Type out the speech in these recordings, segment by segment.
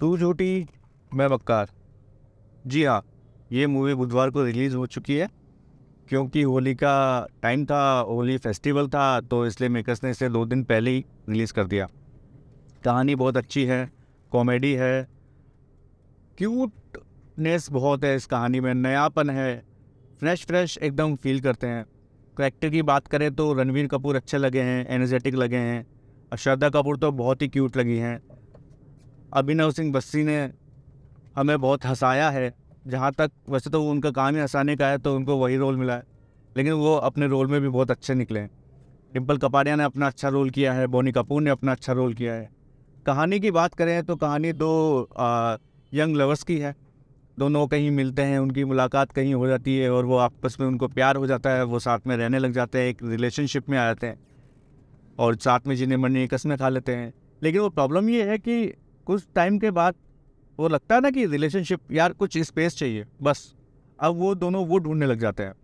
तू झूठी, मैं बक्कार। जी हाँ ये मूवी बुधवार को रिलीज़ हो चुकी है, क्योंकि होली का टाइम था, होली फेस्टिवल था तो इसलिए मेकर्स ने इसे दो दिन पहले ही रिलीज़ कर दिया। कहानी बहुत अच्छी है, कॉमेडी है, क्यूटनेस बहुत है इस कहानी में, नयापन है, फ्रेश फ्रेश एकदम फील करते हैं। करेक्टर की बात करें तो रणवीर कपूर अच्छे लगे हैं, एनर्जेटिक लगे हैं श्रद्धा कपूर तो बहुत ही क्यूट लगी हैं। अभिनव सिंह बस्सी ने हमें बहुत हंसाया है। जहाँ तक वैसे तो उनका काम ही हंसाने का है तो उनको वही रोल मिला है। लेकिन वो अपने रोल में भी बहुत अच्छे निकले हैं। डिम्पल कपाड़िया ने अपना अच्छा रोल किया है बोनी कपूर ने अपना अच्छा रोल किया है। कहानी की बात करें तो कहानी दो आ, यंग लवर्स की है। दोनों कहीं मिलते हैं उनकी मुलाकात कहीं हो जाती है और वो आपस में उनको प्यार हो जाता है वो साथ में रहने लग जाते हैं एक रिलेशनशिप में आ जाते हैं और साथ में जिन्हें मरने कसमें खा लेते हैं। लेकिन वो प्रॉब्लम ये है कि कुछ टाइम के बाद वो लगता है ना कि रिलेशनशिप यार कुछ स्पेस चाहिए बस। अब वो दोनों वो ढूँढने लग जाते हैं।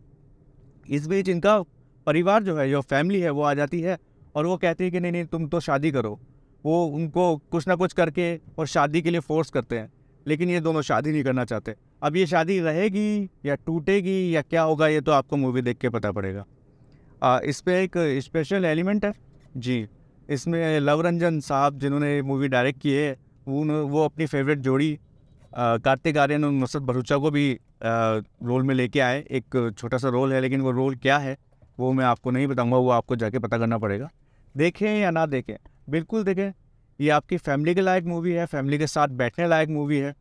इस बीच इनका परिवार जो है जो फैमिली है वो आ जाती है और वो कहती है कि नहीं नहीं तुम तो शादी करो। वो उनको कुछ ना कुछ करके और शादी के लिए फोर्स करते हैं लेकिन ये दोनों शादी नहीं करना चाहते। अब ये शादी रहेगी या टूटेगी या क्या होगा ये तो आपको मूवी देख के पता पड़ेगा। आ, इस पर एक स्पेशल एलिमेंट है। जी इसमें लव रंजन साहब जिन्होंने मूवी डायरेक्ट की है वो अपनी फेवरेट जोड़ी कार्तिक आर्यन और नुसरत भरूचा को भी रोल में लेके आए। एक छोटा सा रोल है, लेकिन वो रोल क्या है, वो मैं आपको नहीं बताऊँगा, वो आपको जाके पता करना पड़ेगा। देखें या ना देखें, बिल्कुल देखें, ये आपकी फैमिली के लायक मूवी है फैमिली के साथ बैठने लायक मूवी है।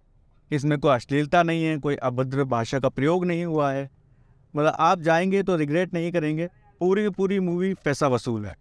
इसमें कोई अश्लीलता नहीं है, कोई अभद्र भाषा का प्रयोग नहीं हुआ है। मतलब आप जाएँगे तो रिग्रेट नहीं करेंगे, पूरी पूरी मूवी पैसा वसूल है।